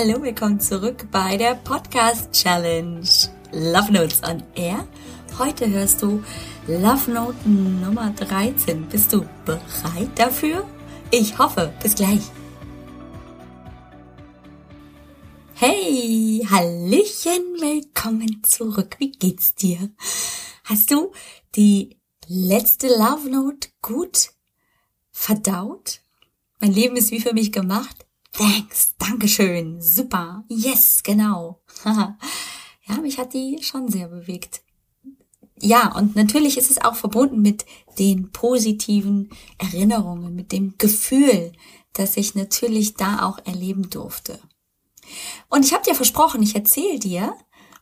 Hallo, willkommen zurück bei der Podcast Challenge Love Notes on Air. Heute hörst du Love Note Nummer 13. Bist du bereit dafür? Ich hoffe. Bis gleich. Hey, Hallöchen, willkommen zurück. Wie geht's dir? Hast du die letzte Love Note gut verdaut? Mein Leben ist wie für mich gemacht. Thanks, Dankeschön, super, yes, genau. ja, mich hat die schon sehr bewegt. Ja, und natürlich ist es auch verbunden mit den positiven Erinnerungen, mit dem Gefühl, das ich natürlich da auch erleben durfte. Und ich habe dir versprochen, ich erzähle dir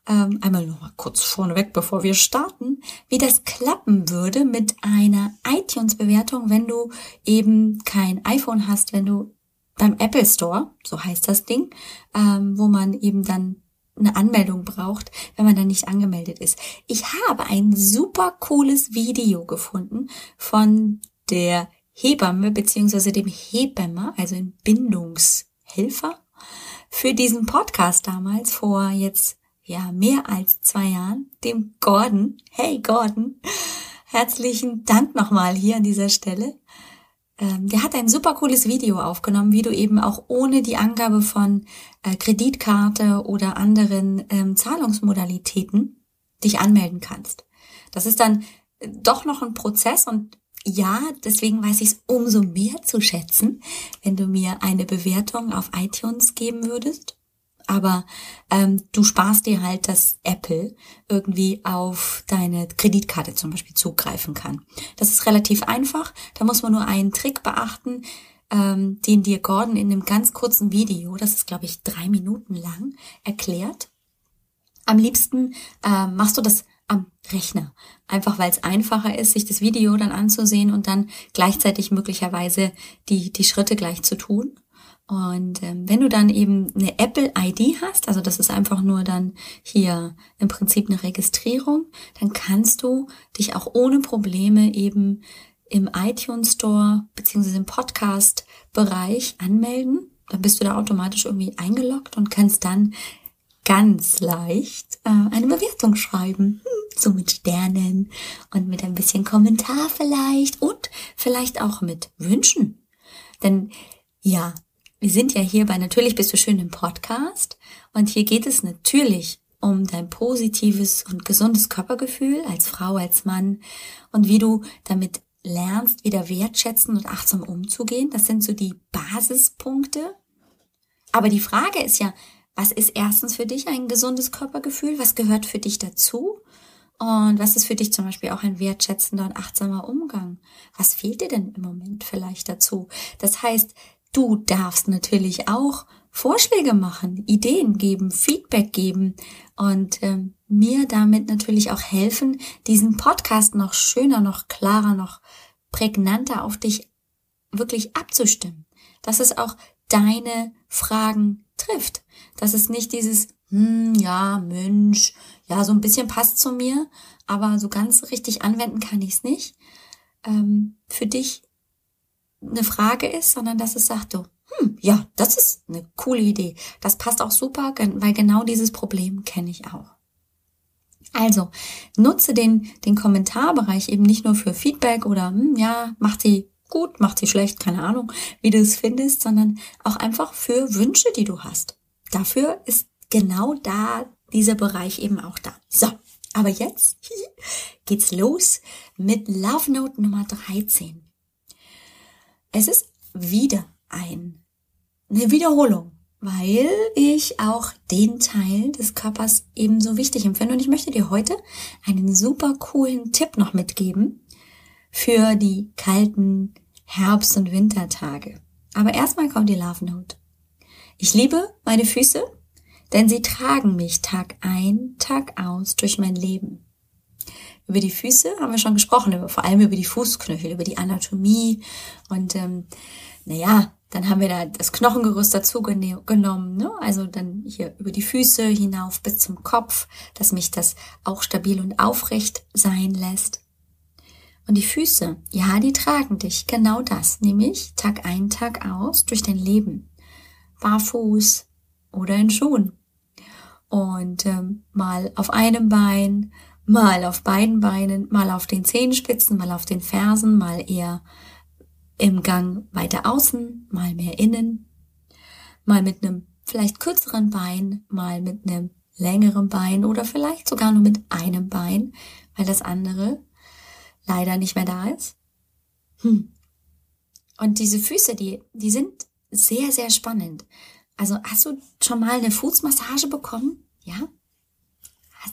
ähm, einmal noch mal kurz vorneweg, bevor wir starten, wie das klappen würde mit einer iTunes-Bewertung, wenn du eben kein iPhone hast, wenn du beim Apple Store, so heißt das Ding, ähm, wo man eben dann eine Anmeldung braucht, wenn man dann nicht angemeldet ist. Ich habe ein super cooles Video gefunden von der Hebamme beziehungsweise dem Hebammer, also ein Bindungshelfer, für diesen Podcast damals vor jetzt ja mehr als zwei Jahren, dem Gordon. Hey Gordon, herzlichen Dank nochmal hier an dieser Stelle. Ähm, der hat ein super cooles Video aufgenommen, wie du eben auch ohne die Angabe von äh, Kreditkarte oder anderen ähm, Zahlungsmodalitäten dich anmelden kannst. Das ist dann äh, doch noch ein Prozess und ja, deswegen weiß ich es umso mehr zu schätzen, wenn du mir eine Bewertung auf iTunes geben würdest. Aber ähm, du sparst dir halt, dass Apple irgendwie auf deine Kreditkarte zum Beispiel zugreifen kann. Das ist relativ einfach. Da muss man nur einen Trick beachten, ähm, den dir Gordon in einem ganz kurzen Video, das ist glaube ich drei Minuten lang, erklärt. Am liebsten äh, machst du das am Rechner. Einfach weil es einfacher ist, sich das Video dann anzusehen und dann gleichzeitig möglicherweise die, die Schritte gleich zu tun. Und ähm, wenn du dann eben eine Apple ID hast, also das ist einfach nur dann hier im Prinzip eine Registrierung, dann kannst du dich auch ohne Probleme eben im iTunes Store beziehungsweise im Podcast Bereich anmelden. Dann bist du da automatisch irgendwie eingeloggt und kannst dann ganz leicht äh, eine Bewertung schreiben. Hm so mit Sternen und mit ein bisschen Kommentar vielleicht und vielleicht auch mit Wünschen. Denn ja, wir sind ja hier bei Natürlich bist du schön im Podcast und hier geht es natürlich um dein positives und gesundes Körpergefühl als Frau, als Mann und wie du damit lernst, wieder wertschätzen und achtsam umzugehen. Das sind so die Basispunkte. Aber die Frage ist ja, was ist erstens für dich ein gesundes Körpergefühl? Was gehört für dich dazu? Und was ist für dich zum Beispiel auch ein wertschätzender und achtsamer Umgang? Was fehlt dir denn im Moment vielleicht dazu? Das heißt, du darfst natürlich auch Vorschläge machen, Ideen geben, Feedback geben und ähm, mir damit natürlich auch helfen, diesen Podcast noch schöner, noch klarer, noch prägnanter auf dich wirklich abzustimmen. Dass es auch deine Fragen trifft. Dass es nicht dieses, hm, ja, Mensch, ja, so ein bisschen passt zu mir, aber so ganz richtig anwenden kann ich es nicht, ähm, für dich eine Frage ist, sondern dass es sagt, du, hm, ja, das ist eine coole Idee. Das passt auch super, weil genau dieses Problem kenne ich auch. Also, nutze den, den Kommentarbereich eben nicht nur für Feedback oder, hm, ja, macht sie gut, macht sie schlecht, keine Ahnung, wie du es findest, sondern auch einfach für Wünsche, die du hast. Dafür ist genau da dieser Bereich eben auch da. So, aber jetzt geht's los mit Love Note Nummer 13. Es ist wieder ein, eine Wiederholung, weil ich auch den Teil des Körpers ebenso wichtig empfinde. Und ich möchte dir heute einen super coolen Tipp noch mitgeben für die kalten Herbst- und Wintertage. Aber erstmal kommt die Love Note. Ich liebe meine Füße denn sie tragen mich Tag ein, Tag aus durch mein Leben. Über die Füße haben wir schon gesprochen, über, vor allem über die Fußknöchel, über die Anatomie und ähm, naja, dann haben wir da das Knochengerüst dazu genommen, ne? also dann hier über die Füße hinauf bis zum Kopf, dass mich das auch stabil und aufrecht sein lässt. Und die Füße, ja, die tragen dich, genau das, nämlich Tag ein, Tag aus durch dein Leben. Barfuß, oder in Schuhen. Und ähm, mal auf einem Bein, mal auf beiden Beinen, mal auf den Zehenspitzen, mal auf den Fersen, mal eher im Gang weiter außen, mal mehr innen, mal mit einem vielleicht kürzeren Bein, mal mit einem längeren Bein oder vielleicht sogar nur mit einem Bein, weil das andere leider nicht mehr da ist. Hm. Und diese Füße, die, die sind sehr, sehr spannend. Also hast du schon mal eine Fußmassage bekommen? Ja?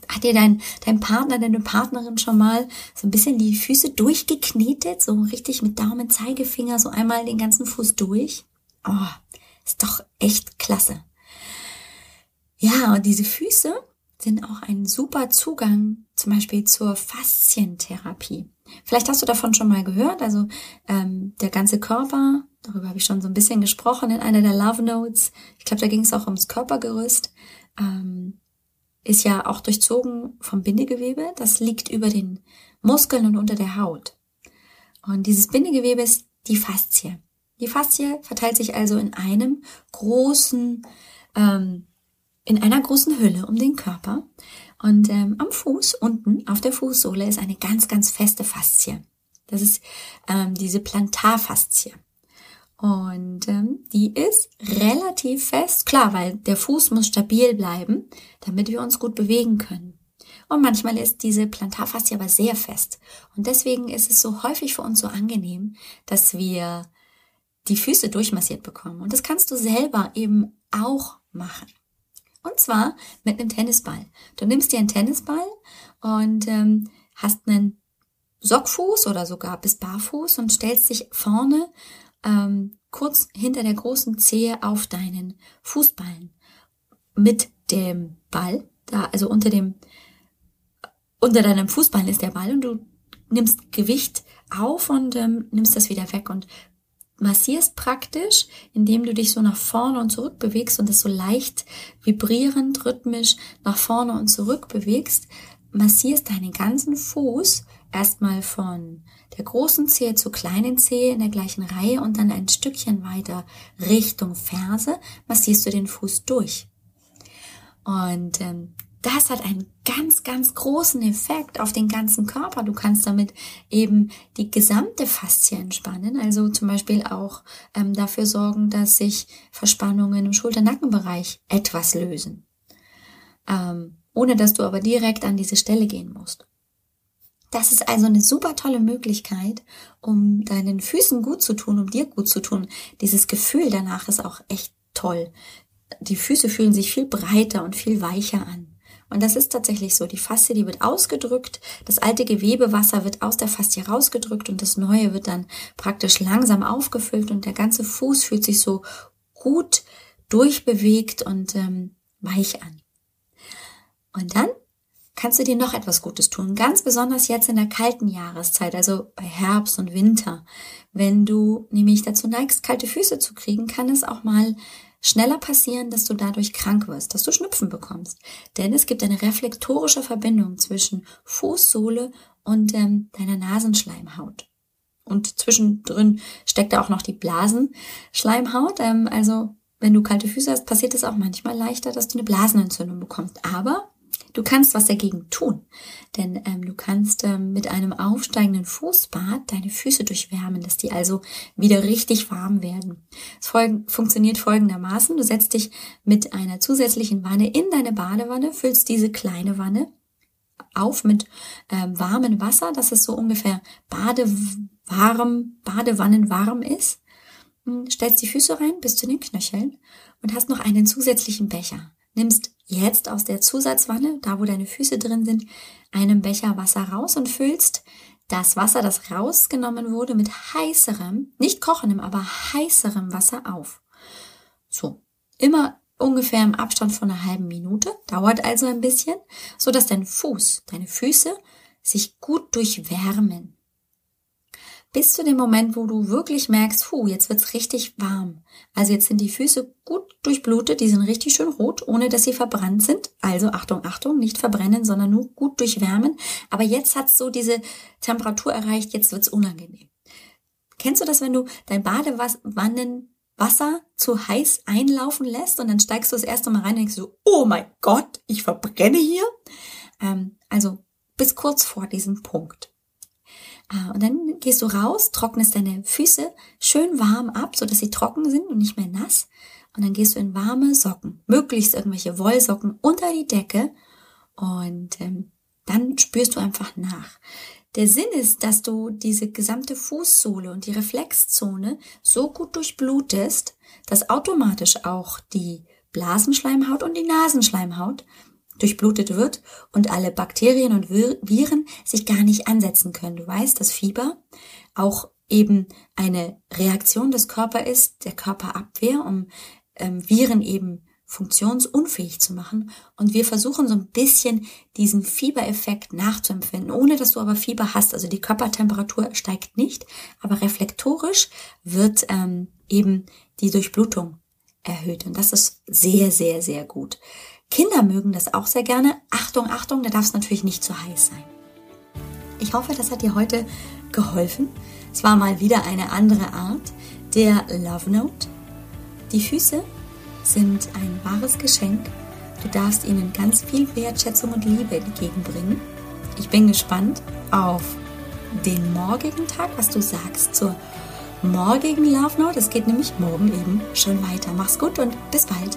Hat dir dein, dein Partner, deine Partnerin schon mal so ein bisschen die Füße durchgeknetet? So richtig mit Daumen, Zeigefinger, so einmal den ganzen Fuß durch? Oh, ist doch echt klasse. Ja, und diese Füße sind auch ein super Zugang zum Beispiel zur Faszientherapie. Vielleicht hast du davon schon mal gehört. Also ähm, der ganze Körper, darüber habe ich schon so ein bisschen gesprochen in einer der Love Notes. Ich glaube, da ging es auch ums Körpergerüst. Ähm, ist ja auch durchzogen vom Bindegewebe. Das liegt über den Muskeln und unter der Haut. Und dieses Bindegewebe ist die Faszie. Die Faszie verteilt sich also in einem großen ähm, in einer großen Hülle um den Körper und ähm, am Fuß unten auf der Fußsohle ist eine ganz, ganz feste Faszie. Das ist ähm, diese Plantarfaszie. Und ähm, die ist relativ fest, klar, weil der Fuß muss stabil bleiben, damit wir uns gut bewegen können. Und manchmal ist diese Plantarfaszie aber sehr fest. Und deswegen ist es so häufig für uns so angenehm, dass wir die Füße durchmassiert bekommen. Und das kannst du selber eben auch machen. Und zwar mit einem Tennisball. Du nimmst dir einen Tennisball und ähm, hast einen Sockfuß oder sogar bis Barfuß und stellst dich vorne ähm, kurz hinter der großen Zehe auf deinen Fußballen. Mit dem Ball, da also unter dem unter deinem Fußballen ist der Ball und du nimmst Gewicht auf und ähm, nimmst das wieder weg und massierst praktisch, indem du dich so nach vorne und zurück bewegst und das so leicht vibrierend, rhythmisch nach vorne und zurück bewegst, massierst deinen ganzen Fuß erstmal von der großen Zehe zur kleinen Zehe in der gleichen Reihe und dann ein Stückchen weiter Richtung Ferse massierst du den Fuß durch. Und ähm, das hat einen ganz, ganz großen Effekt auf den ganzen Körper. Du kannst damit eben die gesamte Faszie entspannen, also zum Beispiel auch ähm, dafür sorgen, dass sich Verspannungen im Schulter-Nackenbereich etwas lösen, ähm, ohne dass du aber direkt an diese Stelle gehen musst. Das ist also eine super tolle Möglichkeit, um deinen Füßen gut zu tun, um dir gut zu tun. Dieses Gefühl danach ist auch echt toll. Die Füße fühlen sich viel breiter und viel weicher an. Und das ist tatsächlich so. Die Faszie, die wird ausgedrückt, das alte Gewebewasser wird aus der Faszie rausgedrückt und das neue wird dann praktisch langsam aufgefüllt und der ganze Fuß fühlt sich so gut durchbewegt und ähm, weich an. Und dann kannst du dir noch etwas Gutes tun, ganz besonders jetzt in der kalten Jahreszeit, also bei Herbst und Winter. Wenn du nämlich dazu neigst, kalte Füße zu kriegen, kann es auch mal schneller passieren, dass du dadurch krank wirst, dass du Schnupfen bekommst. Denn es gibt eine reflektorische Verbindung zwischen Fußsohle und ähm, deiner Nasenschleimhaut. Und zwischendrin steckt da auch noch die Blasenschleimhaut. Ähm, also wenn du kalte Füße hast, passiert es auch manchmal leichter, dass du eine Blasenentzündung bekommst. Aber Du kannst was dagegen tun, denn ähm, du kannst ähm, mit einem aufsteigenden Fußbad deine Füße durchwärmen, dass die also wieder richtig warm werden. Es folg funktioniert folgendermaßen. Du setzt dich mit einer zusätzlichen Wanne in deine Badewanne, füllst diese kleine Wanne auf mit ähm, warmem Wasser, dass es so ungefähr badewarm, badewannenwarm ist. Hm, stellst die Füße rein bis zu den Knöcheln und hast noch einen zusätzlichen Becher. Nimmst jetzt aus der Zusatzwanne, da wo deine Füße drin sind, einen Becher Wasser raus und füllst das Wasser, das rausgenommen wurde, mit heißerem, nicht kochendem, aber heißerem Wasser auf. So, immer ungefähr im Abstand von einer halben Minute, dauert also ein bisschen, so dass dein Fuß, deine Füße sich gut durchwärmen bis zu dem Moment, wo du wirklich merkst, hu, jetzt wird's richtig warm. Also jetzt sind die Füße gut durchblutet, die sind richtig schön rot, ohne dass sie verbrannt sind. Also Achtung, Achtung, nicht verbrennen, sondern nur gut durchwärmen. Aber jetzt hat's so diese Temperatur erreicht, jetzt wird's unangenehm. Kennst du das, wenn du dein Badewannen Wasser zu heiß einlaufen lässt und dann steigst du das erste Mal rein und denkst so, oh mein Gott, ich verbrenne hier. Ähm, also bis kurz vor diesem Punkt. Äh, und dann gehst du raus, trocknest deine Füße schön warm ab, so dass sie trocken sind und nicht mehr nass. Und dann gehst du in warme Socken, möglichst irgendwelche Wollsocken unter die Decke. Und ähm, dann spürst du einfach nach. Der Sinn ist, dass du diese gesamte Fußsohle und die Reflexzone so gut durchblutest, dass automatisch auch die Blasenschleimhaut und die Nasenschleimhaut durchblutet wird und alle Bakterien und Viren sich gar nicht ansetzen können. Du weißt, dass Fieber auch eben eine Reaktion des Körpers ist, der Körperabwehr, um ähm, Viren eben funktionsunfähig zu machen. Und wir versuchen so ein bisschen diesen Fiebereffekt nachzuempfinden, ohne dass du aber Fieber hast. Also die Körpertemperatur steigt nicht, aber reflektorisch wird ähm, eben die Durchblutung erhöht. Und das ist sehr, sehr, sehr gut. Kinder mögen das auch sehr gerne. Achtung, Achtung, da darf es natürlich nicht zu heiß sein. Ich hoffe, das hat dir heute geholfen. Es war mal wieder eine andere Art der Love Note. Die Füße sind ein wahres Geschenk. Du darfst ihnen ganz viel Wertschätzung und Liebe entgegenbringen. Ich bin gespannt auf den morgigen Tag, was du sagst zur morgigen Love Note. Es geht nämlich morgen eben schon weiter. Mach's gut und bis bald.